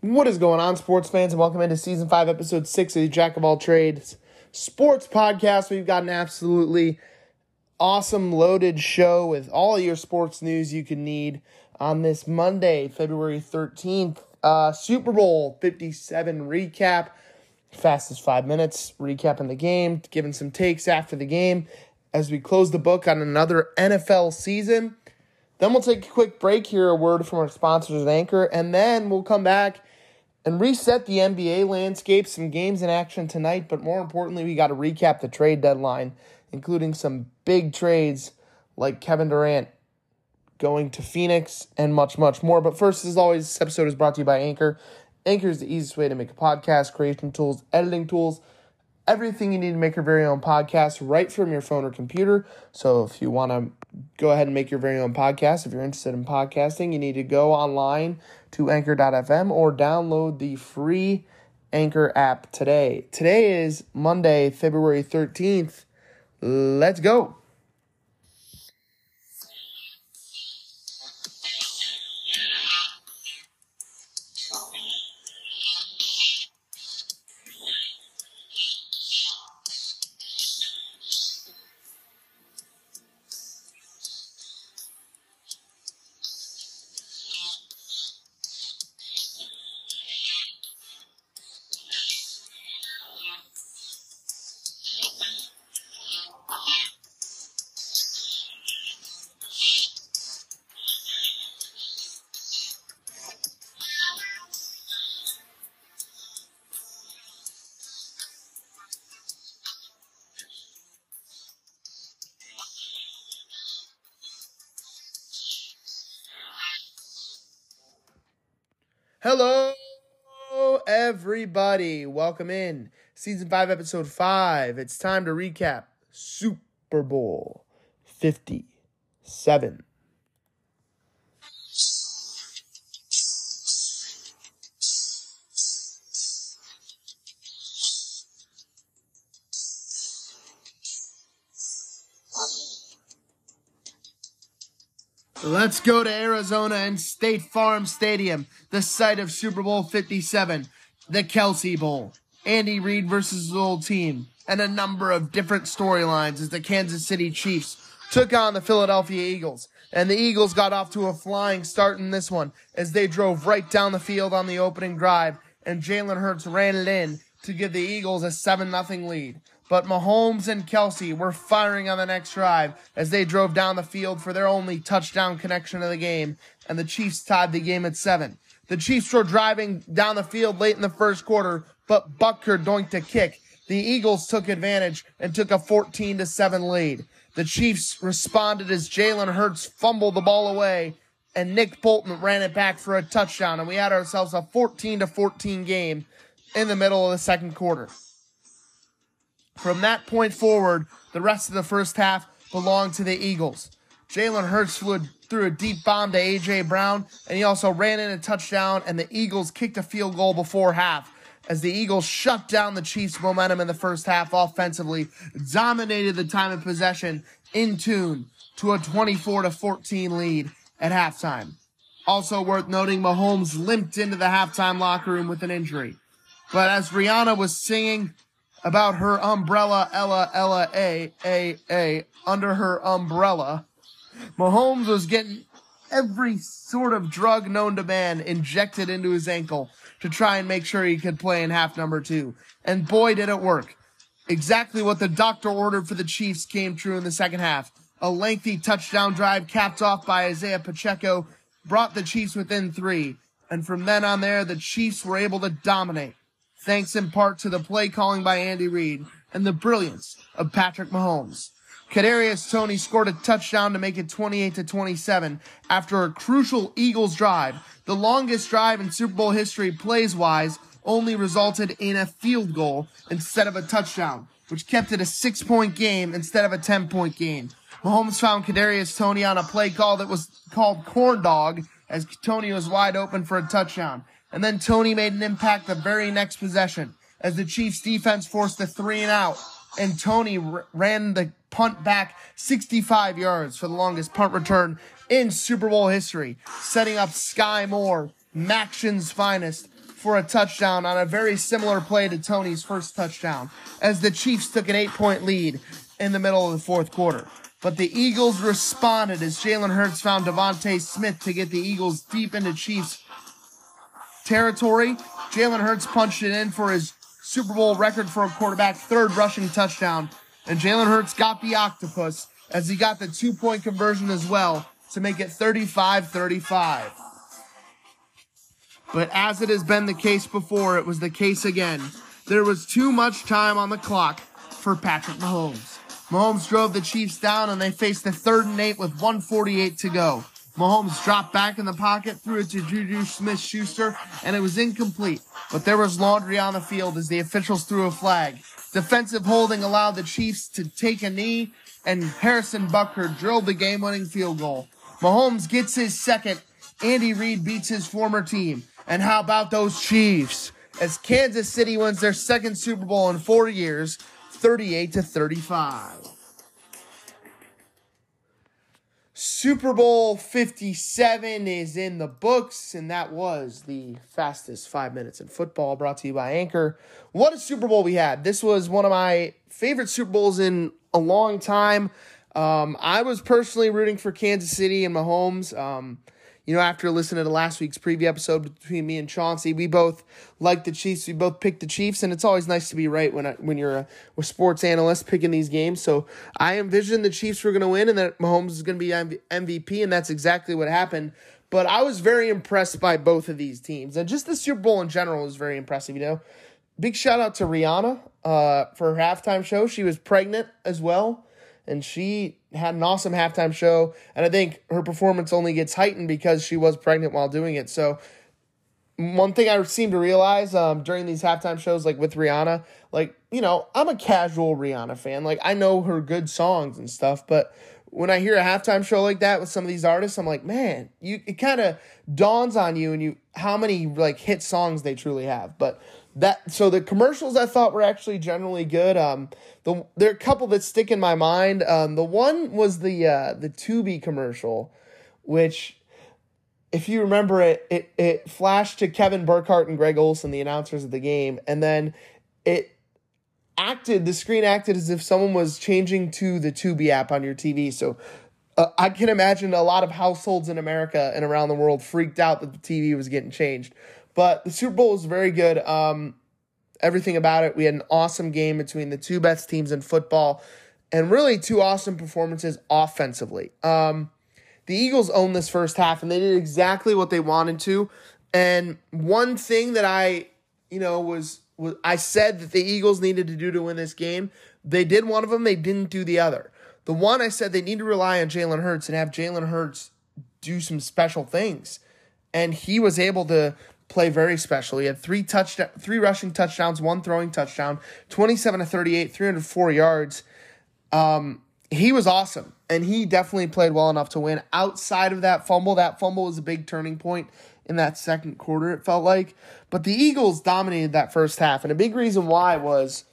What is going on, sports fans, and welcome into season five, episode six of the Jack of All Trades Sports Podcast. We've got an absolutely awesome, loaded show with all your sports news you can need on this Monday, February 13th. Uh, Super Bowl 57 recap, fastest five minutes, recapping the game, giving some takes after the game as we close the book on another NFL season. Then we'll take a quick break here, a word from our sponsors at Anchor, and then we'll come back and reset the NBA landscape. Some games in action tonight, but more importantly, we got to recap the trade deadline, including some big trades like Kevin Durant going to Phoenix and much, much more. But first, as always, this episode is brought to you by Anchor. Anchor is the easiest way to make a podcast, creation tools, editing tools, everything you need to make your very own podcast right from your phone or computer. So if you want to go ahead and make your very own podcast, if you're interested in podcasting, you need to go online to anchor.fm or download the free Anchor app today. Today is Monday, February 13th. Let's go. Hello, everybody. Welcome in. Season 5, Episode 5. It's time to recap Super Bowl 57. Let's go to Arizona and State Farm Stadium, the site of Super Bowl 57, the Kelce Bowl. Andy Reid versus his old team, and a number of different storylines as the Kansas City Chiefs took on the Philadelphia Eagles. And the Eagles got off to a flying start in this one as they drove right down the field on the opening drive, and Jalen Hurts ran it in to give the Eagles a 7 0 lead. But Mahomes and Kelce were firing on the next drive as they drove down the field for their only touchdown connection of the game, and the Chiefs tied the game at seven. The Chiefs were driving down the field late in the first quarter, but Butker doinked a kick. The Eagles took advantage and took a 14 to 7 lead. The Chiefs responded as Jalen Hurts fumbled the ball away and Nick Bolton ran it back for a touchdown and we had ourselves a 14 to 14 game in the middle of the second quarter. From that point forward, the rest of the first half belonged to the Eagles. Jalen Hurts flew threw a deep bomb to A.J. Brown, and he also ran in a touchdown, and the Eagles kicked a field goal before half. As the Eagles shut down the Chiefs' momentum in the first half offensively, dominated the time of possession in tune to a 24 to 14 lead at halftime. Also worth noting, Mahomes limped into the halftime locker room with an injury. But as Rihanna was singing about her umbrella, Ella, Ella, A, A, A, under her umbrella, Mahomes was getting every sort of drug known to man injected into his ankle to try and make sure he could play in half number two. And boy, did it work. Exactly what the doctor ordered for the Chiefs came true in the second half. A lengthy touchdown drive capped off by Isaiah Pacheco brought the Chiefs within three. And from then on there, the Chiefs were able to dominate, thanks in part to the play calling by Andy Reid and the brilliance of Patrick Mahomes. Kadarius Toney scored a touchdown to make it 28 to 27 after a crucial Eagles drive. The longest drive in Super Bowl history plays wise only resulted in a field goal instead of a touchdown, which kept it a six point game instead of a 10 point game. Mahomes found Kadarius Toney on a play call that was called corn dog as Toney was wide open for a touchdown. And then Toney made an impact the very next possession as the Chiefs defense forced a three and out and Toney r- ran the punt back 65 yards for the longest punt return in Super Bowl history, setting up Skyy Moore, Maction's finest, for a touchdown on a very similar play to Toney's first touchdown, as the Chiefs took an eight point lead in the middle of the fourth quarter. But the Eagles responded as Jalen Hurts found DeVonta Smith to get the Eagles deep into Chiefs territory. Jalen Hurts punched it in for his Super Bowl record for a quarterback, third rushing touchdown. And Jalen Hurts got the octopus as he got the two point conversion as well to make it 35 35. But as it has been the case before, it was the case again. There was too much time on the clock for Patrick Mahomes. Mahomes drove the Chiefs down and they faced the third and eight with 148 to go. Mahomes dropped back in the pocket, threw it to Juju Smith Schuster, and it was incomplete. But there was laundry on the field as the officials threw a flag. Defensive holding allowed the Chiefs to take a knee, and Harrison Butker drilled the game winning field goal. Mahomes gets his second. Andy Reid beats his former team. And how about those Chiefs? As Kansas City wins their second Super Bowl in four years, 38 to 35. Super Bowl 57 is in the books, and that was the fastest five minutes in football brought to you by Anchor. What a Super Bowl we had! This was one of my favorite Super Bowls in a long time. Um, I was personally rooting for Kansas City and Mahomes. Um, you know, after listening to last week's preview episode between me and Chauncey, we both like the Chiefs. We both picked the Chiefs, and it's always nice to be right when I, when you're a, a sports analyst picking these games. So I envisioned the Chiefs were going to win and that Mahomes is going to be MVP, and that's exactly what happened. But I was very impressed by both of these teams, and just the Super Bowl in general was very impressive. You know, big shout out to Rihanna uh, for her halftime show. She was pregnant as well and she had an awesome halftime show. And I think her performance only gets heightened because she was pregnant while doing it. So one thing I seem to realize um, during these halftime shows, like with Rihanna, like you know, I'm a casual Rihanna fan. Like I know her good songs and stuff, but when I hear a halftime show like that with some of these artists, I'm like, man, you it kind of dawns on you and you how many like hit songs they truly have. But that so the commercials I thought were actually generally good. Um, the there are a couple that stick in my mind. Um, the one was the uh, the Tubi commercial, which, if you remember it, it it flashed to Kevin Burkhardt and Greg Olsen, the announcers of the game, and then it acted the screen acted as if someone was changing to the Tubi app on your TV. So. Uh, I can imagine a lot of households in America and around the world freaked out that the TV was getting changed. But the Super Bowl was very good. Um, everything about it. We had an awesome game between the two best teams in football, and really two awesome performances offensively. Um, the Eagles owned this first half, and they did exactly what they wanted to. And one thing that I, you know, was was I said that the Eagles needed to do to win this game. They did one of them. They didn't do the other. The one I said they need to rely on Jalen Hurts and have Jalen Hurts do some special things, and he was able to play very special. He had three touchdown, three rushing touchdowns, one throwing touchdown, 27 to 38, 304 yards. Um, he was awesome, and he definitely played well enough to win. Outside of that fumble, that fumble was a big turning point in that second quarter, it felt like. But the Eagles dominated that first half, and a big reason why was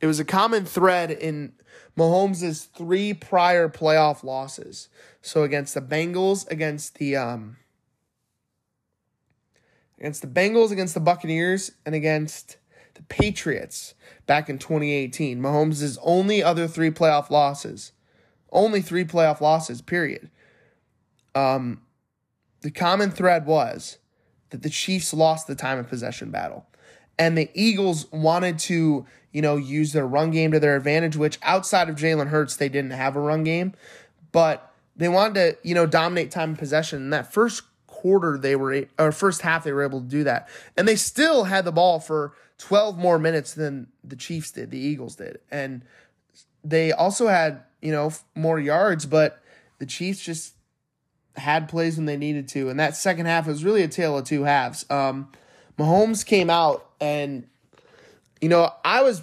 it was a common thread in Mahomes' three prior playoff losses. So against the Bengals, against the um, against the Bengals, against the Buccaneers, and against the Patriots back in 2018. Mahomes' only other three playoff losses. Only three playoff losses, period. Um, the common thread was that the Chiefs lost the time of possession battle. And the Eagles wanted to, you know, use their run game to their advantage, which outside of Jalen Hurts, they didn't have a run game. But they wanted to, you know, dominate time of possession. And that first quarter they were or first half they were able to do that. And they still had the ball for 12 more minutes than the Chiefs did, the Eagles did. And they also had, you know, more yards, but the Chiefs just had plays when they needed to. And that second half was really a tale of two halves. Um, Mahomes came out and you know, I was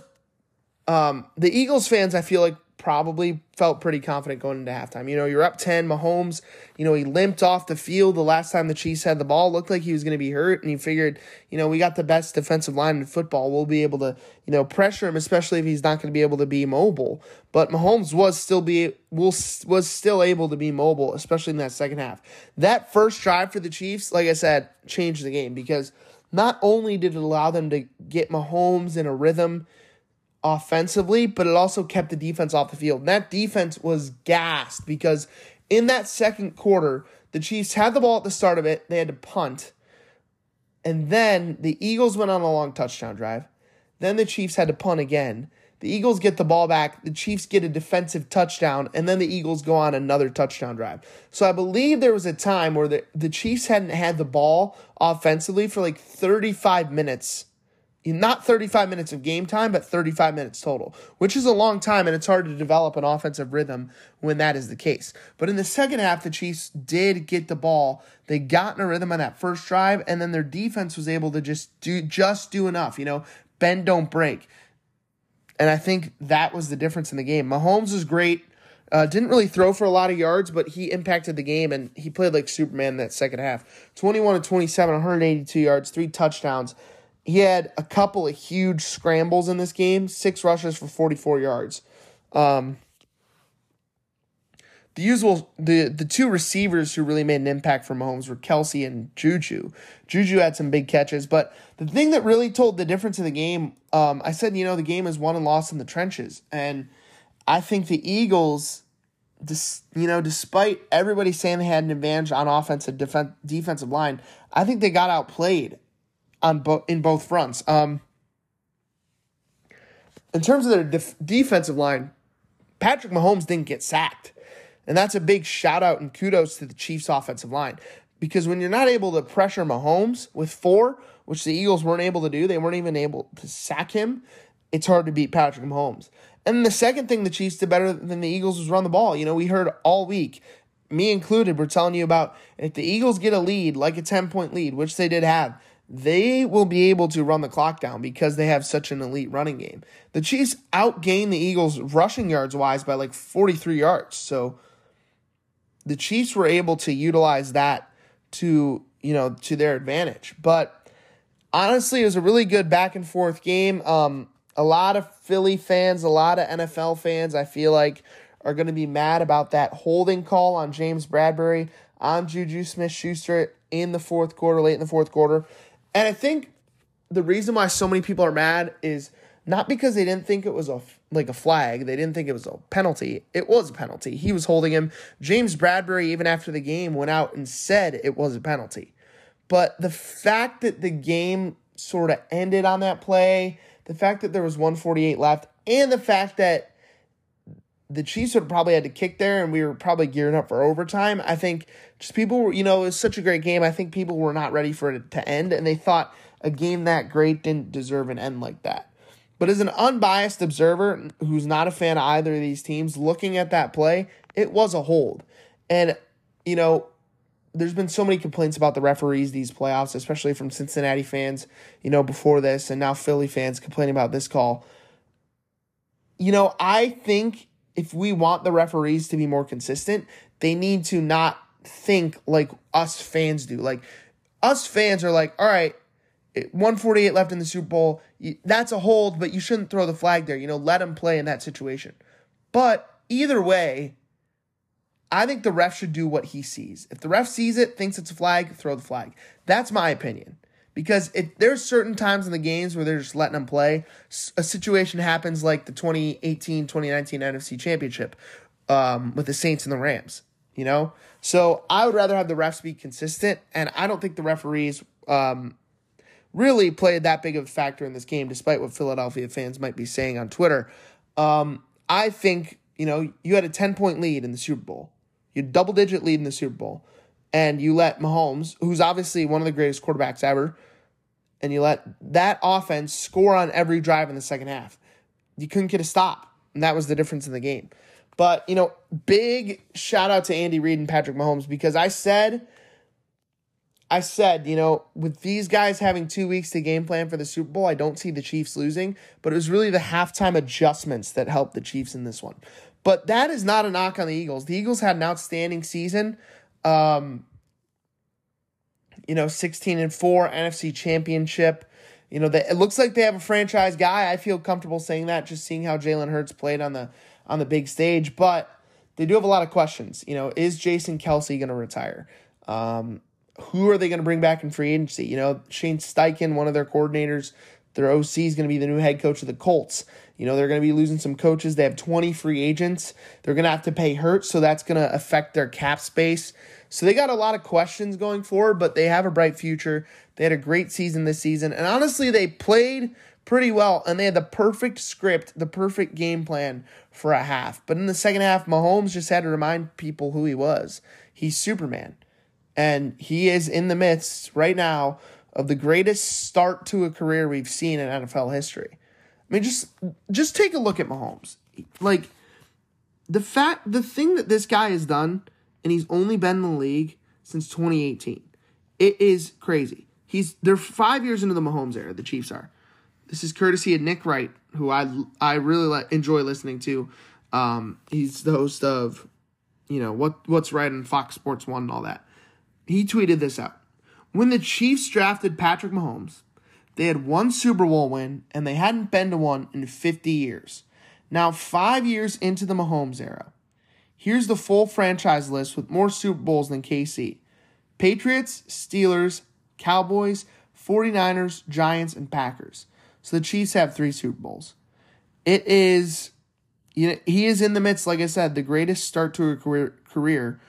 um, the Eagles fans I feel like probably felt pretty confident going into halftime. You know, you're up 10. Mahomes, you know, he limped off the field the last time the Chiefs had the ball. Looked like he was going to be hurt, and you figured, you know, we got the best defensive line in football. We'll be able to, you know, pressure him, especially if he's not going to be able to be mobile. But Mahomes was still be will was still able to be mobile, especially in that second half. That first drive for the Chiefs, like I said, changed the game because not only did it allow them to get Mahomes in a rhythm offensively, but it also kept the defense off the field. And that defense was gassed because in that second quarter, the Chiefs had the ball at the start of it, they had to punt. And then the Eagles went on a long touchdown drive. Then the Chiefs had to punt again. The Eagles get the ball back. The Chiefs get a defensive touchdown, and then the Eagles go on another touchdown drive. So I believe there was a time where the, the Chiefs hadn't had the ball offensively for like 35 minutes. Not 35 minutes of game time, but 35 minutes total, which is a long time, and it's hard to develop an offensive rhythm when that is the case. But in the second half, the Chiefs did get the ball. They got in a rhythm on that first drive, and then their defense was able to just do just do enough. You know, bend don't break. And I think that was the difference in the game. Mahomes was great. Uh, didn't really throw for a lot of yards, but he impacted the game and he played like Superman that second half. 21 to 27, 182 yards, three touchdowns. He had a couple of huge scrambles in this game, six rushes for 44 yards. Um, the usual the the two receivers who really made an impact for Mahomes were Kelce and Juju. Juju had some big catches, but the thing that really told the difference in the game, um, I said, you know, the game is won and lost in the trenches, and I think the Eagles, dis, you know, despite everybody saying they had an advantage on offensive defen- defensive line, I think they got outplayed on both in both fronts. Um, in terms of their def- defensive line, Patrick Mahomes didn't get sacked. And that's a big shout out and kudos to the Chiefs offensive line. Because when you're not able to pressure Mahomes with four, which the Eagles weren't able to do, they weren't even able to sack him, it's hard to beat Patrick Mahomes. And the second thing the Chiefs did better than the Eagles was run the ball. You know, we heard all week, me included, we're telling you about if the Eagles get a lead, like a 10 point lead, which they did have, they will be able to run the clock down because they have such an elite running game. The Chiefs outgained the Eagles rushing yards wise by like 43 yards. So, the Chiefs were able to utilize that to, you know, to their advantage. But honestly, it was a really good back and forth game. Um, a lot of Philly fans, a lot of NFL fans, I feel like, are going to be mad about that holding call on James Bradberry on Juju Smith Schuster in the fourth quarter, late in the fourth quarter. And I think the reason why so many people are mad is not because they didn't think it was a like a flag. They didn't think it was a penalty. It was a penalty. He was holding him. James Bradberry even after the game, went out and said it was a penalty. But the fact that the game sort of ended on that play, the fact that there was 148 left, and the fact that the Chiefs would probably had to kick there and we were probably gearing up for overtime. I think just people were, you know, it was such a great game. I think people were not ready for it to end and they thought a game that great didn't deserve an end like that. But as an unbiased observer who's not a fan of either of these teams, looking at that play, it was a hold. And, you know, there's been so many complaints about the referees these playoffs, especially from Cincinnati fans, you know, before this, and now Philly fans complaining about this call. You know, I think if we want the referees to be more consistent, they need to not think like us fans do. Like, us fans are like, all right, 148 left in the Super Bowl. That's a hold, but you shouldn't throw the flag there. You know, let him play in that situation. But either way, I think the ref should do what he sees. If the ref sees it, thinks it's a flag, throw the flag. That's my opinion. Because if there's certain times in the games where they're just letting them play, a situation happens like the 2018 2019 NFC Championship um, with the Saints and the Rams, you know? So I would rather have the refs be consistent, and I don't think the referees um, really played that big of a factor in this game, despite what Philadelphia fans might be saying on Twitter. Um, I think, you know, you had a 10 point lead in the Super Bowl, you double digit lead in the Super Bowl, and you let Mahomes, who's obviously one of the greatest quarterbacks ever, and you let that offense score on every drive in the second half. You couldn't get a stop, and that was the difference in the game. But, you know, big shout out to Andy Reid and Patrick Mahomes because I said I said, you know, with these guys having two weeks to game plan for the Super Bowl, I don't see the Chiefs losing, but it was really the halftime adjustments that helped the Chiefs in this one. But that is not a knock on the Eagles. The Eagles had an outstanding season. Um, you know, 16 and 4, NFC championship. You know, they, it looks like they have a franchise guy. I feel comfortable saying that, just seeing how Jalen Hurts played on the on the big stage. But they do have a lot of questions. You know, is Jason Kelce going to retire? Um, who are they going to bring back in free agency? You know, Shane Steichen, one of their coordinators, their OC is going to be the new head coach of the Colts. You know, they're going to be losing some coaches. They have 20 free agents. They're going to have to pay hurt, so that's going to affect their cap space. So they got a lot of questions going forward, but they have a bright future. They had a great season this season. And honestly, they played pretty well and they had the perfect script, the perfect game plan for a half. But in the second half, Mahomes just had to remind people who he was. He's Superman. And he is in the midst right now of the greatest start to a career we've seen in NFL history. I mean, just just take a look at Mahomes. Like the fact, the thing that this guy has done, and he's only been in the league since 2018. It is crazy. He's they're five years into the Mahomes era. The Chiefs are. This is courtesy of Nick Wright, who I I really enjoy listening to. Um, he's the host of, you know what what's right on Fox Sports One and all that. He tweeted this out. When the Chiefs drafted Patrick Mahomes, they had one Super Bowl win and they hadn't been to one in 50 years. Now, five years into the Mahomes era, here's the full franchise list with more Super Bowls than KC Patriots, Steelers, Cowboys, 49ers, Giants, and Packers. So the Chiefs have three Super Bowls. It is, you know, he is in the midst, like I said, the greatest start to a career, career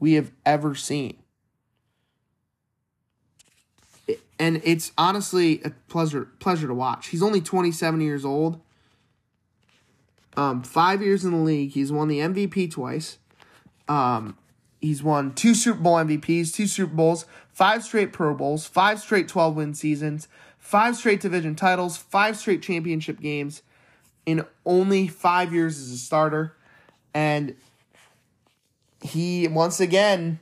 we have ever seen and it's honestly a pleasure pleasure to watch. He's only 27 years old. Um, five years in the league. He's won the MVP twice. Um, he's won two Super Bowl MVPs, two Super Bowls, five straight Pro Bowls, five straight 12 win seasons, five straight division titles, five straight championship games in only five years as a starter. And he, once again,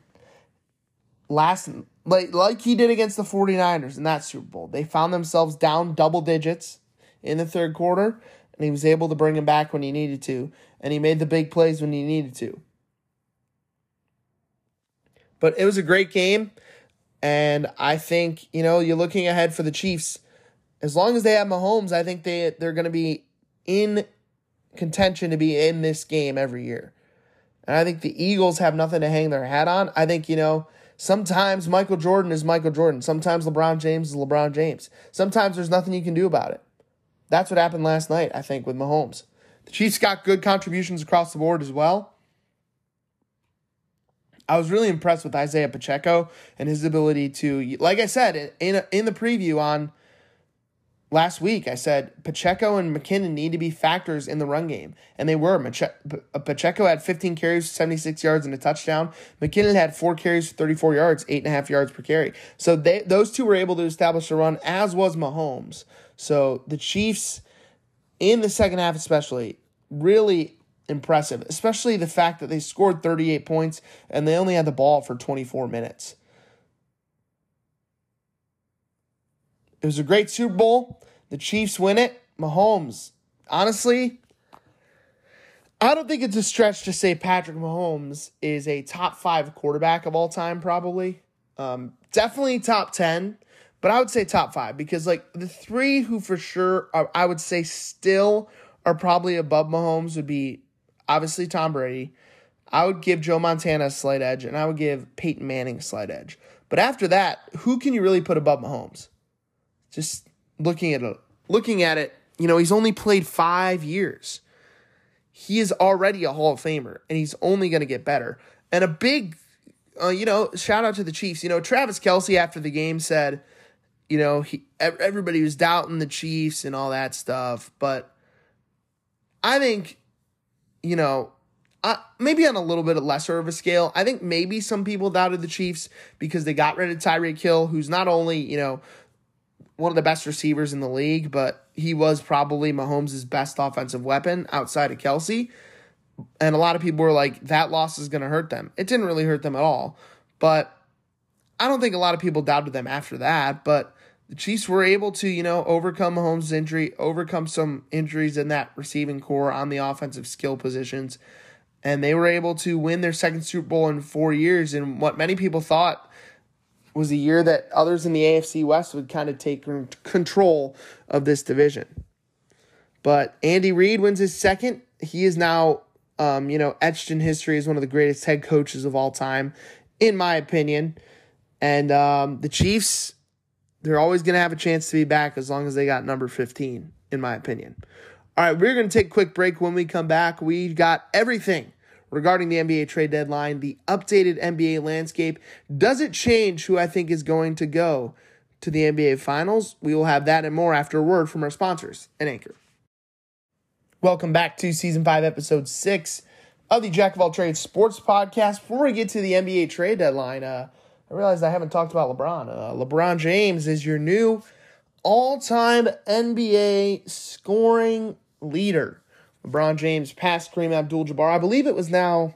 last like like he did against the 49ers in that Super Bowl. They found themselves down double digits in the third quarter and he was able to bring him back when he needed to and he made the big plays when he needed to. But it was a great game and I think, you know, you're looking ahead for the Chiefs. As long as they have Mahomes, I think they they're going to be in contention to be in this game every year. And I think the Eagles have nothing to hang their hat on. I think, you know, Sometimes Michael Jordan is Michael Jordan. Sometimes LeBron James is LeBron James. Sometimes there's nothing you can do about it. That's what happened last night, I think, with Mahomes. The Chiefs got good contributions across the board as well. I was really impressed with Isaiah Pacheco and his ability to, like I said in in the preview on last week, I said Pacheco and McKinnon need to be factors in the run game, and they were. Uh, Pacheco had 15 carries, 76 yards, and a touchdown. McKinnon had four carries, 34 yards, eight and a half yards per carry. So they those two were able to establish a run, as was Mahomes. So the Chiefs, in the second half especially, really impressive, especially the fact that they scored 38 points and they only had the ball for 24 minutes. It was a great Super Bowl. The Chiefs win it. Mahomes, honestly, I don't think it's a stretch to say Patrick Mahomes is a top five quarterback of all time, probably. Um, definitely top 10, but I would say top five because, like, the three who for sure are, I would say still are probably above Mahomes would be obviously Tom Brady. I would give Joe Montana a slight edge, and I would give Peyton Manning a slight edge. But after that, who can you really put above Mahomes? just looking at it, looking at it, you know, he's only played five years. He is already a Hall of Famer, and he's only going to get better. And a big, uh, you know, shout out to the Chiefs. You know, Travis Kelce after the game said, you know, he everybody was doubting the Chiefs and all that stuff, but I think, you know, maybe on a little bit lesser of a scale. I think maybe some people doubted the Chiefs because they got rid of Tyreek Hill, who's not only you know one of the best receivers in the league, but he was probably Mahomes' best offensive weapon outside of Kelce. And a lot of people were like, that loss is going to hurt them. It didn't really hurt them at all. But I don't think a lot of people doubted them after that. But the Chiefs were able to, you know, overcome Mahomes' injury, overcome some injuries in that receiving core on the offensive skill positions. And they were able to win their second Super Bowl in four years in what many people thought was a year that others in the AFC West would kind of take control of this division. But Andy Reid wins his second. He is now, um, you know, etched in history as one of the greatest head coaches of all time, in my opinion. And um, the Chiefs, they're always going to have a chance to be back as long as they got number 15, in my opinion. All right, we're going to take a quick break. When we come back, we got everything regarding the NBA trade deadline, the updated NBA landscape. Does it change who I think is going to go to the NBA Finals? We will have that and more after a word from our sponsors and Anchor. Welcome back to Season 5, Episode 6 of the Jack of All Trades Sports Podcast. Before we get to the NBA trade deadline, uh, I realized I haven't talked about LeBron. Uh, LeBron James is your new all time NBA scoring leader. LeBron James passed Kareem Abdul-Jabbar. I believe it was now,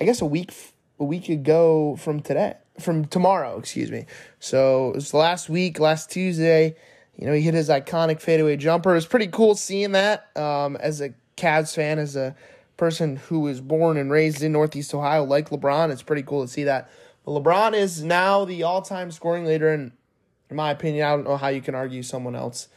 I guess a week a week ago from today, from tomorrow, excuse me. So it was last week, last Tuesday. You know, he hit his iconic fadeaway jumper. It was pretty cool seeing that um, as a Cavs fan, as a person who was born and raised in Northeast Ohio, like LeBron. It's pretty cool to see that. But LeBron is now the all-time scoring leader, and in my opinion, I don't know how you can argue someone else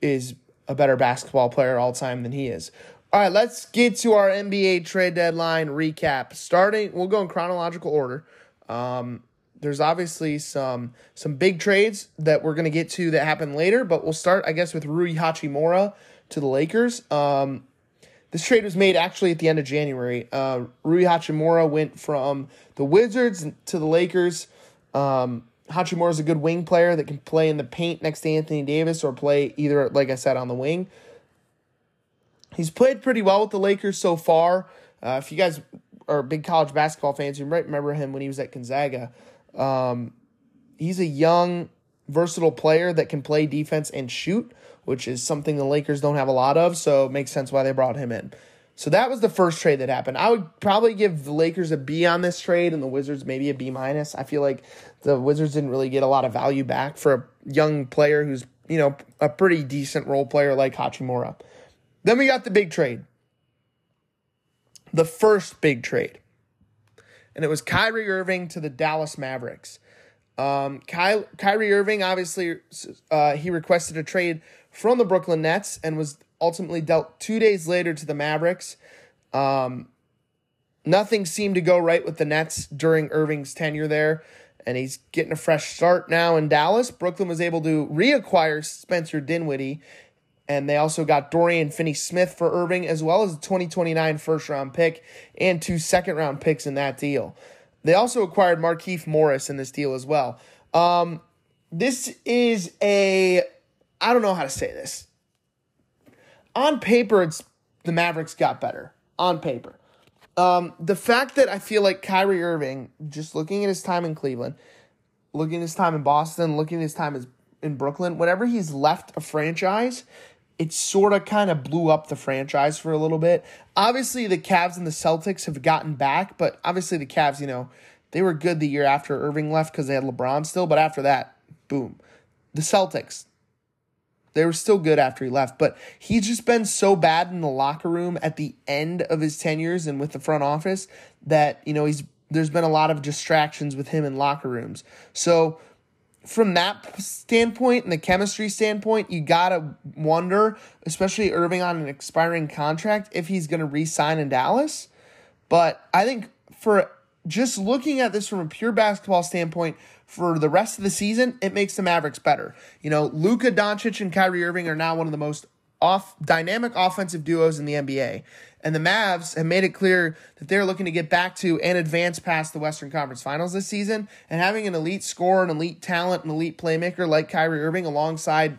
is a better basketball player all time than he is. All right, let's get to our NBA trade deadline recap. Starting, we'll go in chronological order. Um, there's obviously some some big trades that we're gonna get to that happen later, but we'll start, I guess, with Rui Hachimura to the Lakers. Um, this trade was made actually at the end of January. Uh, Rui Hachimura went from the Wizards to the Lakers. Um, Hachimura is a good wing player that can play in the paint next to Anthony Davis or play either, like I said, on the wing. He's played pretty well with the Lakers so far. Uh, if you guys are big college basketball fans, you might remember him when he was at Gonzaga. Um, he's a young, versatile player that can play defense and shoot, which is something the Lakers don't have a lot of, so it makes sense why they brought him in. So that was the first trade that happened. I would probably give the Lakers a B on this trade and the Wizards maybe a B minus. I feel like the Wizards didn't really get a lot of value back for a young player who's, you know, a pretty decent role player like Hachimura. Then we got the big trade. The first big trade. And it was Kyrie Irving to the Dallas Mavericks. Um, Ky- Kyrie Irving, obviously, uh, he requested a trade from the Brooklyn Nets and was ultimately dealt two days later to the Mavericks. Um, nothing seemed to go right with the Nets during Irving's tenure there, and he's getting a fresh start now in Dallas. Brooklyn was able to reacquire Spencer Dinwiddie, and they also got Dorian Finney Smith for Irving, as well as a 2029 first round pick and two second round picks in that deal. They also acquired Markieff Morris in this deal as well. Um, this is a, I don't know how to say this on paper, it's the Mavericks got better on paper. Um, the fact that I feel like Kyrie Irving, just looking at his time in Cleveland, looking at his time in Boston, looking at his time in Brooklyn, whenever he's left a franchise, it sort of kind of blew up the franchise for a little bit. Obviously, the Cavs and the Celtics have gotten back, but obviously the Cavs, you know, they were good the year after Irving left because they had LeBron still, but after that, boom. The Celtics, they were still good after he left, but he's just been so bad in the locker room at the end of his tenures and with the front office that, you know, he's there's been a lot of distractions with him in locker rooms. So from that standpoint and the chemistry standpoint, you gotta wonder, especially Irving on an expiring contract, if he's gonna re-sign in Dallas. But I think for just looking at this from a pure basketball standpoint, for the rest of the season, it makes the Mavericks better. You know, Luka Doncic and Kyrie Irving are now one of the most off dynamic offensive duos in the NBA. And the Mavs have made it clear that they're looking to get back to and advance past the Western Conference Finals this season. And having an elite scorer, an elite talent, an elite playmaker like Kyrie Irving alongside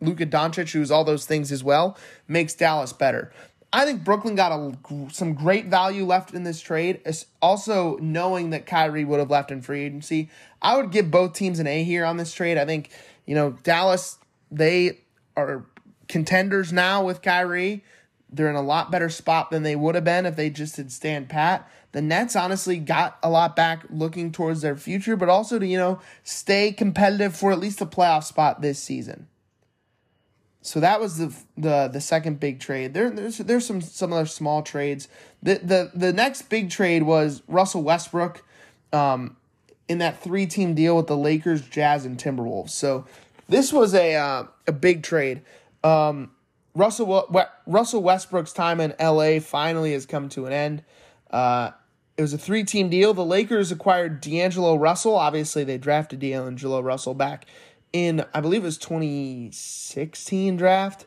Luka Doncic, who's all those things as well, makes Dallas better. I think Brooklyn got a, some great value left in this trade. Also, knowing that Kyrie would have left in free agency, I would give both teams an A here on this trade. I think you know Dallas they are contenders now with Kyrie. They're in a lot better spot than they would have been if they just had stand pat. The Nets honestly got a lot back looking towards their future, but also to you know stay competitive for at least a playoff spot this season. So that was the the the second big trade. There there's there's some some other small trades. The the the next big trade was Russell Westbrook, um, in that three team deal with the Lakers, Jazz, and Timberwolves. So this was a uh, a big trade. Um, Russell Russell Westbrook's time in L.A. finally has come to an end. Uh, it was a three team deal. The Lakers acquired D'Angelo Russell. Obviously, they drafted D'Angelo Russell back in, I believe it was 2016 draft.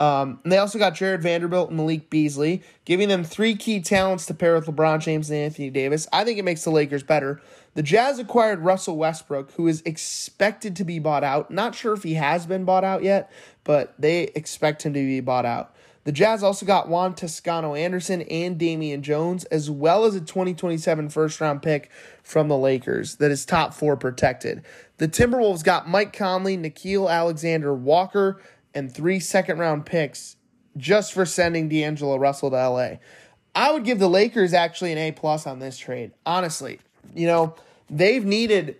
Um, they also got Jarred Vanderbilt and Malik Beasley, giving them three key talents to pair with LeBron James and Anthony Davis. I think it makes the Lakers better. The Jazz acquired Russell Westbrook, who is expected to be bought out. Not sure if he has been bought out yet, but they expect him to be bought out. The Jazz also got Juan Toscano Anderson and Damian Jones, as well as a 2027 first round pick from the Lakers that is top four protected. The Timberwolves got Mike Conley, Nickeil Alexander Walker, and three second round picks just for sending D'Angelo Russell to LA. I would give the Lakers actually an A plus on this trade. Honestly, you know, they've needed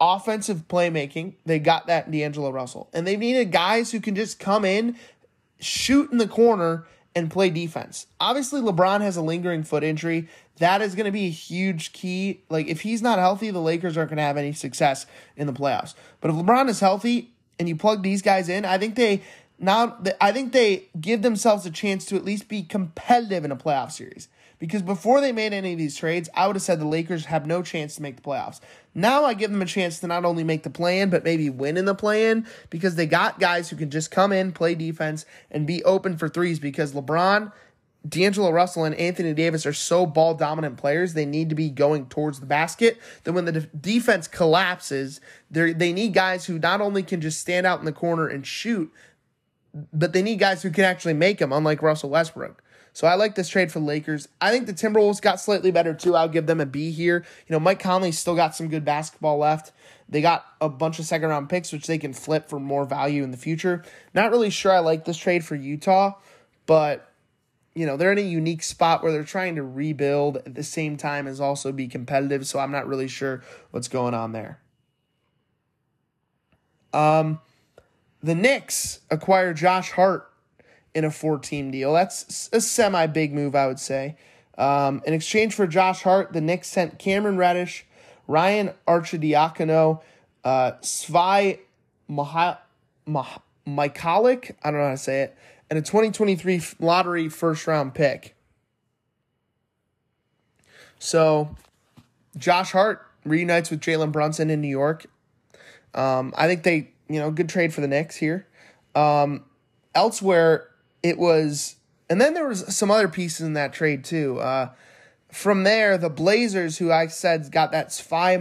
offensive playmaking. They got that in D'Angelo Russell. And they've needed guys who can just come in, shoot in the corner, and play defense. Obviously, LeBron has a lingering foot injury. That is going to be a huge key. Like, if he's not healthy, the Lakers aren't going to have any success in the playoffs. But if LeBron is healthy and you plug these guys in, I think they now I think they give themselves a chance to at least be competitive in a playoff series. Because before they made any of these trades, I would have said the Lakers have no chance to make the playoffs. Now I give them a chance to not only make the play in, but maybe win in the play in because they got guys who can just come in, play defense, and be open for threes because LeBron, D'Angelo Russell, and Anthony Davis are so ball dominant players. They need to be going towards the basket. Then when the de- defense collapses, they need guys who not only can just stand out in the corner and shoot, but they need guys who can actually make them, unlike Russell Westbrook. So I like this trade for Lakers. I think the Timberwolves got slightly better too. I'll give them a B here. You know, Mike Conley's still got some good basketball left. They got a bunch of second round picks, which they can flip for more value in the future. Not really sure I like this trade for Utah, but you know, they're in a unique spot where they're trying to rebuild at the same time as also be competitive. So I'm not really sure what's going on there. Um, the Knicks acquire Josh Hart in a four team deal. That's a semi big move, I would say. Um, in exchange for Josh Hart, the Knicks sent Cameron Reddish, Ryan Arcidiacono, uh, Svi Mah- Mah- I don't know how to say it, and a 2023 lottery first round pick. So, Josh Hart reunites with Jalen Brunson in New York. Um, I think they, you know, good trade for the Knicks here. Um, elsewhere, it was, and then there was some other pieces in that trade too. Uh, from there, the Blazers, who I said got that Svi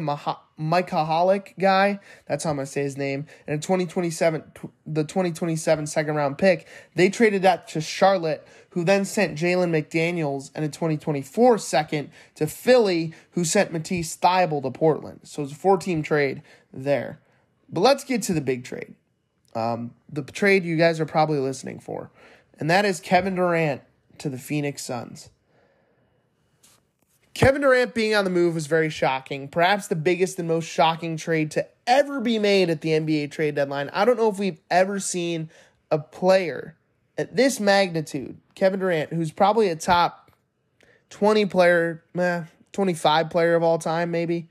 Mykhailiuk guy, that's how I'm gonna say his name, and 2027, the 2027 second round pick, they traded that to Charlotte, who then sent Jalen McDaniels and a 2024 second to Philly, who sent Matisse Thybulle to Portland. So it's a four team trade there. But let's get to the big trade. Um, the trade you guys are probably listening for and that is Kevin Durant to the Phoenix Suns. Kevin Durant being on the move was very shocking, perhaps the biggest and most shocking trade to ever be made at the NBA trade deadline. I don't know if we've ever seen a player at this magnitude, Kevin Durant, who's probably a top 20 player, eh, 25 player of all time, maybe.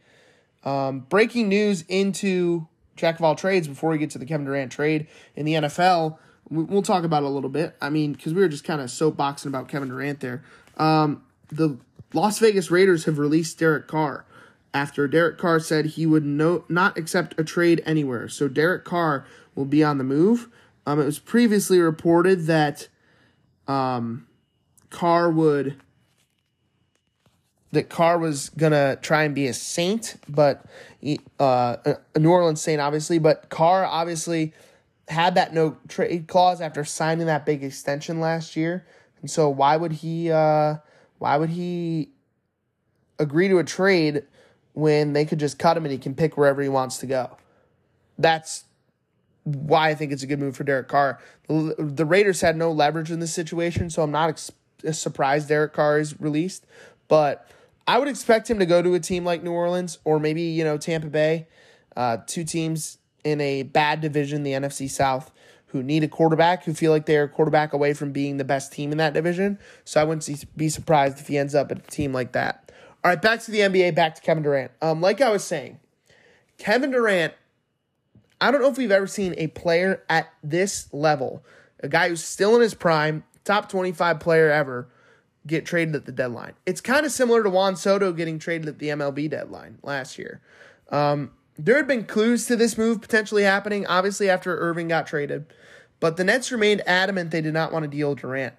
Um, breaking news into Jack of all trades before we get to the Kevin Durant trade in the NFL. We'll talk about it a little bit. I mean, because we were just kind of soapboxing about Kevin Durant there. Um, the Las Vegas Raiders have released Derek Carr after Derek Carr said he would no, not accept a trade anywhere. So Derek Carr will be on the move. Um, it was previously reported that um, Carr would that Carr was gonna try and be a Saint, but uh, a New Orleans Saint, obviously. But Carr obviously had that no trade clause after signing that big extension last year. And so why would he uh why would he agree to a trade when they could just cut him and he can pick wherever he wants to go? That's why I think it's a good move for Derek Carr. The, Raiders had no leverage in this situation, so I'm not ex- surprised Derek Carr is released, but I would expect him to go to a team like New Orleans or maybe, you know, Tampa Bay. Uh, two teams in a bad division, the NFC South, who need a quarterback, who feel like they're a quarterback away from being the best team in that division. So I wouldn't be surprised if he ends up at a team like that. All right, back to the NBA, back to Kevin Durant. Um, like I was saying, Kevin Durant, I don't know if we've ever seen a player at this level, a guy who's still in his prime, top 25 player ever, get traded at the deadline. It's kind of similar to Juan Soto getting traded at the MLB deadline last year. Um, there had been clues to this move potentially happening, obviously, after Irving got traded, but the Nets remained adamant they did not want to deal Durant.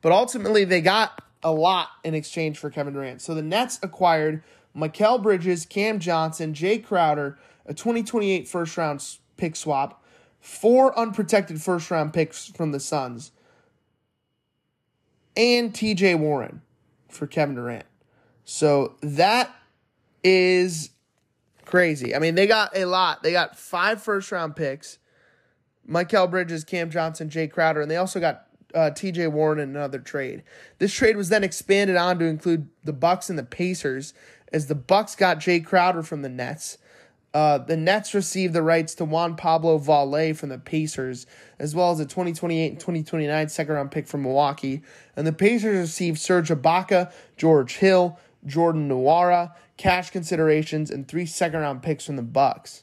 But ultimately, they got a lot in exchange for Kevin Durant. So the Nets acquired Mikal Bridges, Cam Johnson, Jae Crowder, a 2028 first round pick swap, four unprotected first round picks from the Suns, and TJ Warren for Kevin Durant. So that is crazy. I mean, they got a lot. They got five first round picks. Mikal Bridges, Cam Johnson, Jae Crowder, and they also got uh, T.J. Warren in another trade. This trade was then expanded on to include the Bucks and the Pacers, as the Bucks got Jae Crowder from the Nets. Uh, the Nets received the rights to Juan Pablo Vaulet from the Pacers, as well as a 2028 and 2029 second round pick from Milwaukee. And the Pacers received Serge Ibaka, George Hill, Jordan Nwora, cash considerations, and three second round picks from the Bucks.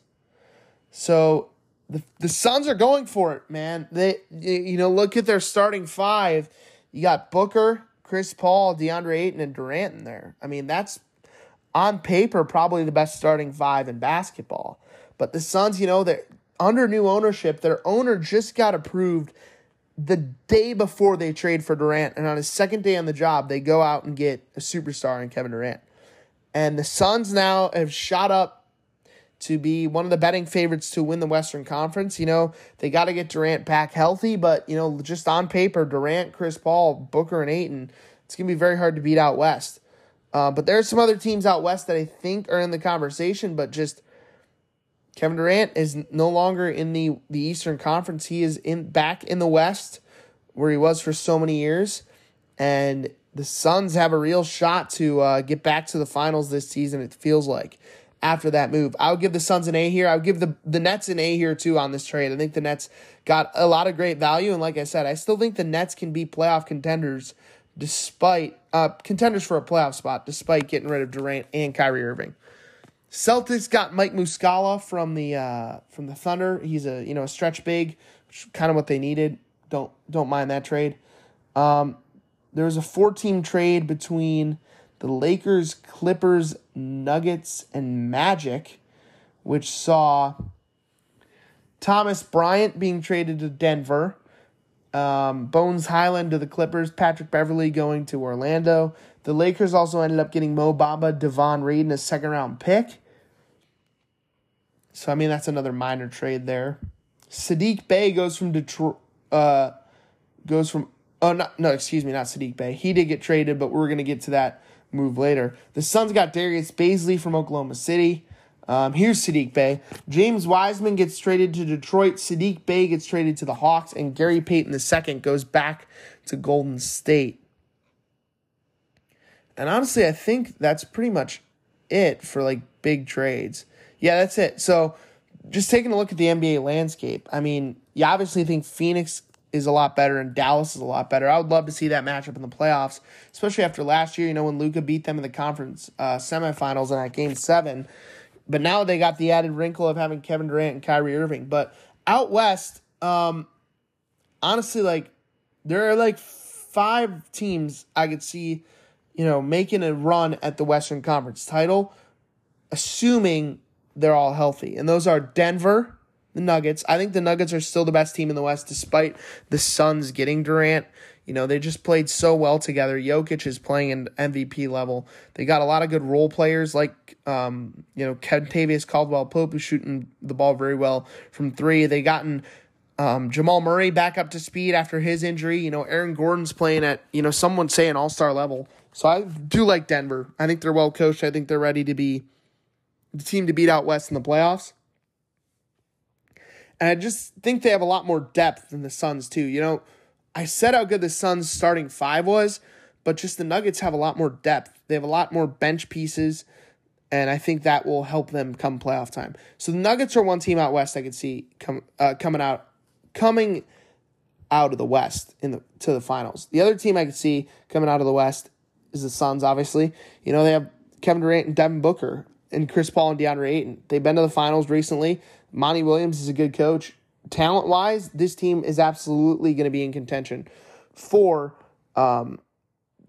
So the the Suns are going for it, man. They you know look at their starting five. You got Booker, Chris Paul, DeAndre Ayton, and Durant in there. I mean that's on paper probably the best starting five in basketball. But the Suns, you know, they're under new ownership. Their owner just got approved the day before they trade for Durant, and on his second day on the job, they go out and get a superstar in Kevin Durant. And the Suns now have shot up to be one of the betting favorites to win the Western Conference. You know, they got to get Durant back healthy, but, you know, just on paper, Durant, Chris Paul, Booker, and Ayton, it's going to be very hard to beat out West. Uh, but there are some other teams out West that I think are in the conversation, but just Kevin Durant is no longer in the, the Eastern Conference. He is in back in the West where he was for so many years. And the Suns have a real shot to uh, get back to the finals this season, it feels like after that move. I would give the Suns an A here. I would give the, the Nets an A here too on this trade. I think the Nets got a lot of great value. And like I said, I still think the Nets can be playoff contenders despite uh, contenders for a playoff spot, despite getting rid of Durant and Kyrie Irving. Celtics got Mike Muscala from the uh, from the Thunder. He's a you know a stretch big, kind of what they needed. Don't don't mind that trade. Um, there was a four team trade between the Lakers, Clippers, Nuggets, and Magic, which saw Thomas Bryant being traded to Denver, um, Bones Hyland to the Clippers, Patrick Beverley going to Orlando. The Lakers also ended up getting Mo Bamba, Davon Reed, and a second round pick. So I mean that's another minor trade there. Saddiq Bey goes from Detroit. Uh, goes from oh no no excuse me not Saddiq Bey. He did get traded, but we're gonna get to that move later. The Suns got Darius Bazley from Oklahoma City. Um, here's Saddiq Bey. James Wiseman gets traded to Detroit. Saddiq Bey gets traded to the Hawks, and Gary Payton II goes back to Golden State. And honestly, I think that's pretty much it for like big trades. Yeah, that's it. So just taking a look at the NBA landscape, I mean, you obviously think Phoenix is a lot better and Dallas is a lot better. I would love to see that matchup in the playoffs, especially after last year, you know, when Luka beat them in the conference uh, semifinals in that game seven. But now they got the added wrinkle of having Kevin Durant and Kyrie Irving. But out west, um, honestly, like there are like five teams I could see, you know, making a run at the Western Conference title, assuming they're all healthy. And those are Denver, the Nuggets. I think the Nuggets are still the best team in the West, despite the Suns getting Durant. You know, they just played so well together. Jokic is playing in MVP level. They got a lot of good role players like, um, you know, Kentavious Caldwell Pope, who's shooting the ball very well from three. They gotten um, Jamal Murray back up to speed after his injury. You know, Aaron Gordon's playing at, you know, someone say an all star level. So I do like Denver. I think they're well coached. I think they're ready to be the team to beat out West in the playoffs. And I just think they have a lot more depth than the Suns, too. You know, I said how good the Suns' starting five was, but just the Nuggets have a lot more depth. They have a lot more bench pieces, and I think that will help them come playoff time. So the Nuggets are one team out west I could see come uh, coming out coming out of the West in the to the finals. The other team I could see coming out of the West is the Suns. Obviously, you know they have Kevin Durant and Devin Booker and Chris Paul and DeAndre Ayton. They've been to the finals recently. Monty Williams is a good coach. Talent wise, this team is absolutely going to be in contention for um,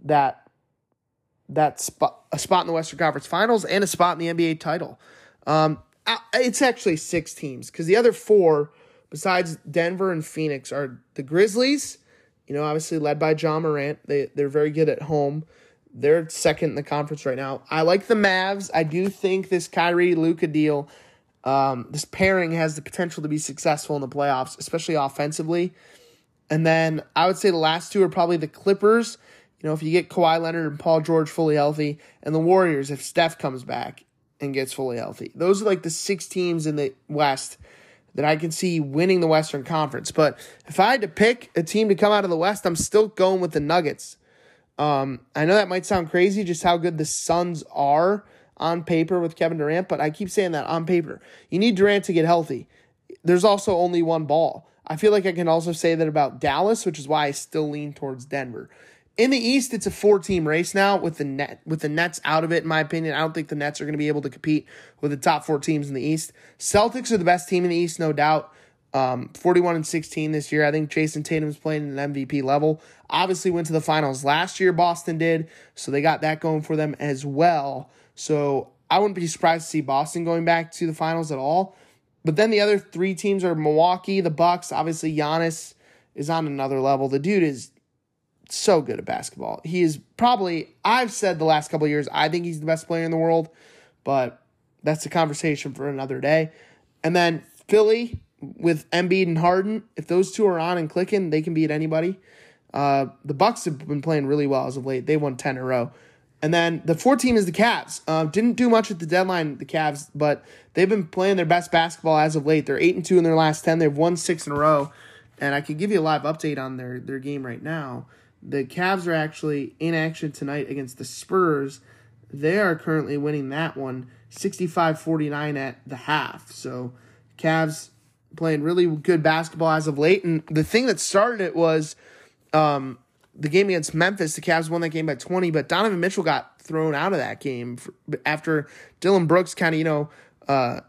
that that spot a spot in the Western Conference Finals and a spot in the NBA title. Um, it's actually six teams because the other four, besides Denver and Phoenix, are the Grizzlies. You know, obviously led by Ja Morant. They they're very good at home. They're second in the conference right now. I like the Mavs. I do think this Kyrie Luka deal, um, this pairing has the potential to be successful in the playoffs, especially offensively. And then I would say the last two are probably the Clippers. You know, if you get Kawhi Leonard and Paul George fully healthy, and the Warriors if Steph comes back and gets fully healthy. Those are like the six teams in the West that I can see winning the Western Conference. But if I had to pick a team to come out of the West, I'm still going with the Nuggets. Um, I know that might sound crazy, just how good the Suns are on paper with Kevin Durant, but I keep saying that on paper. You need Durant to get healthy. There's also only one ball. I feel like I can also say that about Dallas, which is why I still lean towards Denver. In the East, it's a four-team race now with the net with the Nets out of it. In my opinion, I don't think the Nets are going to be able to compete with the top four teams in the East. Celtics are the best team in the East, no doubt. Um, 41 and 16 this year. I think Jayson Tatum's playing at an MVP level. Obviously, went to the finals last year. Boston did, so they got that going for them as well. So I wouldn't be surprised to see Boston going back to the finals at all. But then the other three teams are Milwaukee, the Bucks. Obviously, Giannis is on another level. The dude is so good at basketball. He is probably I've said the last couple years I think he's the best player in the world, but that's a conversation for another day. And then Philly with Embiid and Harden, if those two are on and clicking, they can beat anybody. Uh, the Bucks have been playing really well as of late. They won ten in a row. And then the fourth team is the Cavs. Uh, didn't do much at the deadline, the Cavs, but they've been playing their best basketball as of late. They're eight and two in their last ten. They've won six in a row, and I can give you a live update on their their game right now. The Cavs are actually in action tonight against the Spurs. They are currently winning that one 65-49 at the half. So Cavs playing really good basketball as of late. And the thing that started it was um, the game against Memphis. The Cavs won that game by 20, but Donovan Mitchell got thrown out of that game for, after Dylan Brooks kind of, you know, uh,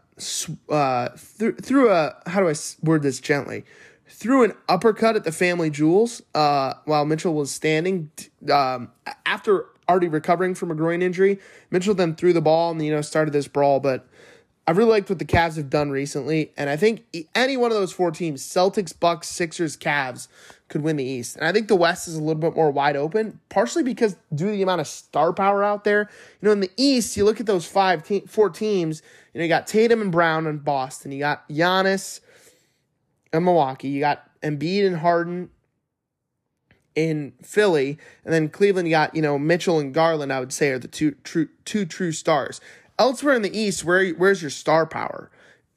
uh, th- threw a, how do I word this gently? Threw an uppercut at the family jewels uh, while Mitchell was standing. Um, after already recovering from a groin injury, Mitchell then threw the ball and, you know, started this brawl, but I really liked what the Cavs have done recently, and I think any one of those four teams, Celtics, Bucks, Sixers, Cavs, could win the East. And I think the West is a little bit more wide open, partially because due to the amount of star power out there. You know, in the East, you look at those five, te- four teams. You know, you got Tatum and Brown in Boston. You got Giannis in Milwaukee. You got Embiid and Harden in Philly, and then Cleveland. Got you know Mitchell and Garland. I would say are the two true two true stars. Elsewhere in the East, where where's your star power?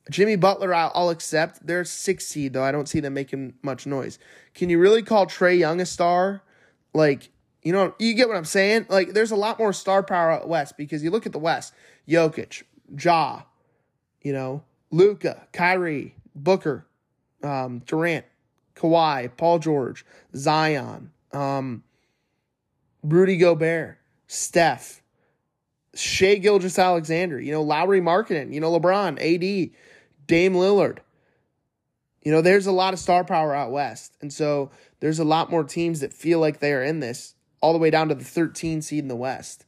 Jimmy Butler, I'll, I'll accept. They're six seed though. I don't see them making much noise. Can you really call Trae Young a star? Like, you know, you get what I'm saying? Like, there's a lot more star power out west because you look at the West, Jokic, Ja, you know, Luka, Kyrie, Booker, um, Durant, Kawhi, Paul George, Zion, um, Rudy Gobert, Steph, Shai Gilgeous-Alexander, you know, Lauri Markkanen, you know, LeBron, AD, Dame Lillard. You know, there's a lot of star power out west. And so there's a lot more teams that feel like they are in this, all the way down to the 13 seed in the West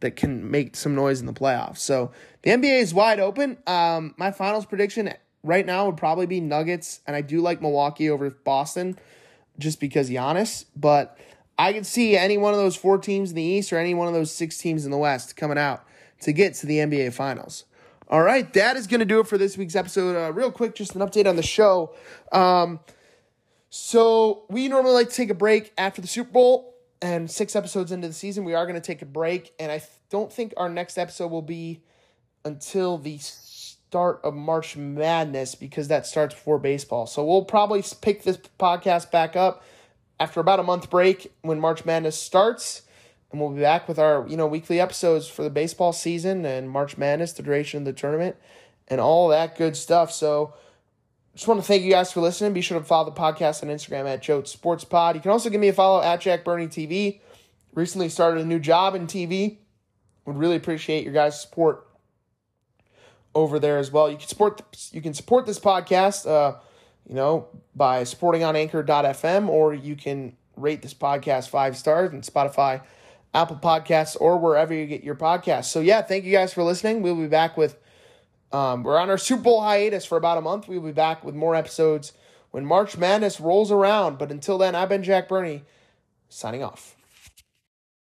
that can make some noise in the playoffs. So the NBA is wide open. Um, my finals prediction right now would probably be Nuggets, and I do like Milwaukee over Boston just because Giannis. But I could see any one of those four teams in the East or any one of those six teams in the West coming out to get to the NBA Finals. All right, that is going to do it for this week's episode. Uh, real quick, just an update on the show. Um, so we normally like to take a break after the Super Bowl, and six episodes into the season, we are going to take a break. And I don't think our next episode will be until the start of March Madness because that starts before baseball. So we'll probably pick this podcast back up after about a month break when March Madness starts. And we'll be back with our, you know, weekly episodes for the baseball season and March Madness, the duration of the tournament, and all that good stuff. So just want to thank you guys for listening. Be sure to follow the podcast on Instagram at Joe Sports Pod. You can also give me a follow at Jack Burney TV. Recently started a new job in TV. Would really appreciate your guys' support over there as well. You can support you can support this podcast. Uh, you know, by supporting on anchor.fm, or you can rate this podcast five stars and Spotify, Apple Podcasts, or wherever you get your podcasts. So yeah, thank you guys for listening. We'll be back with um, we're on our Super Bowl hiatus for about a month. We'll be back with more episodes when March Madness rolls around. But until then, I've been Jack Burney, signing off.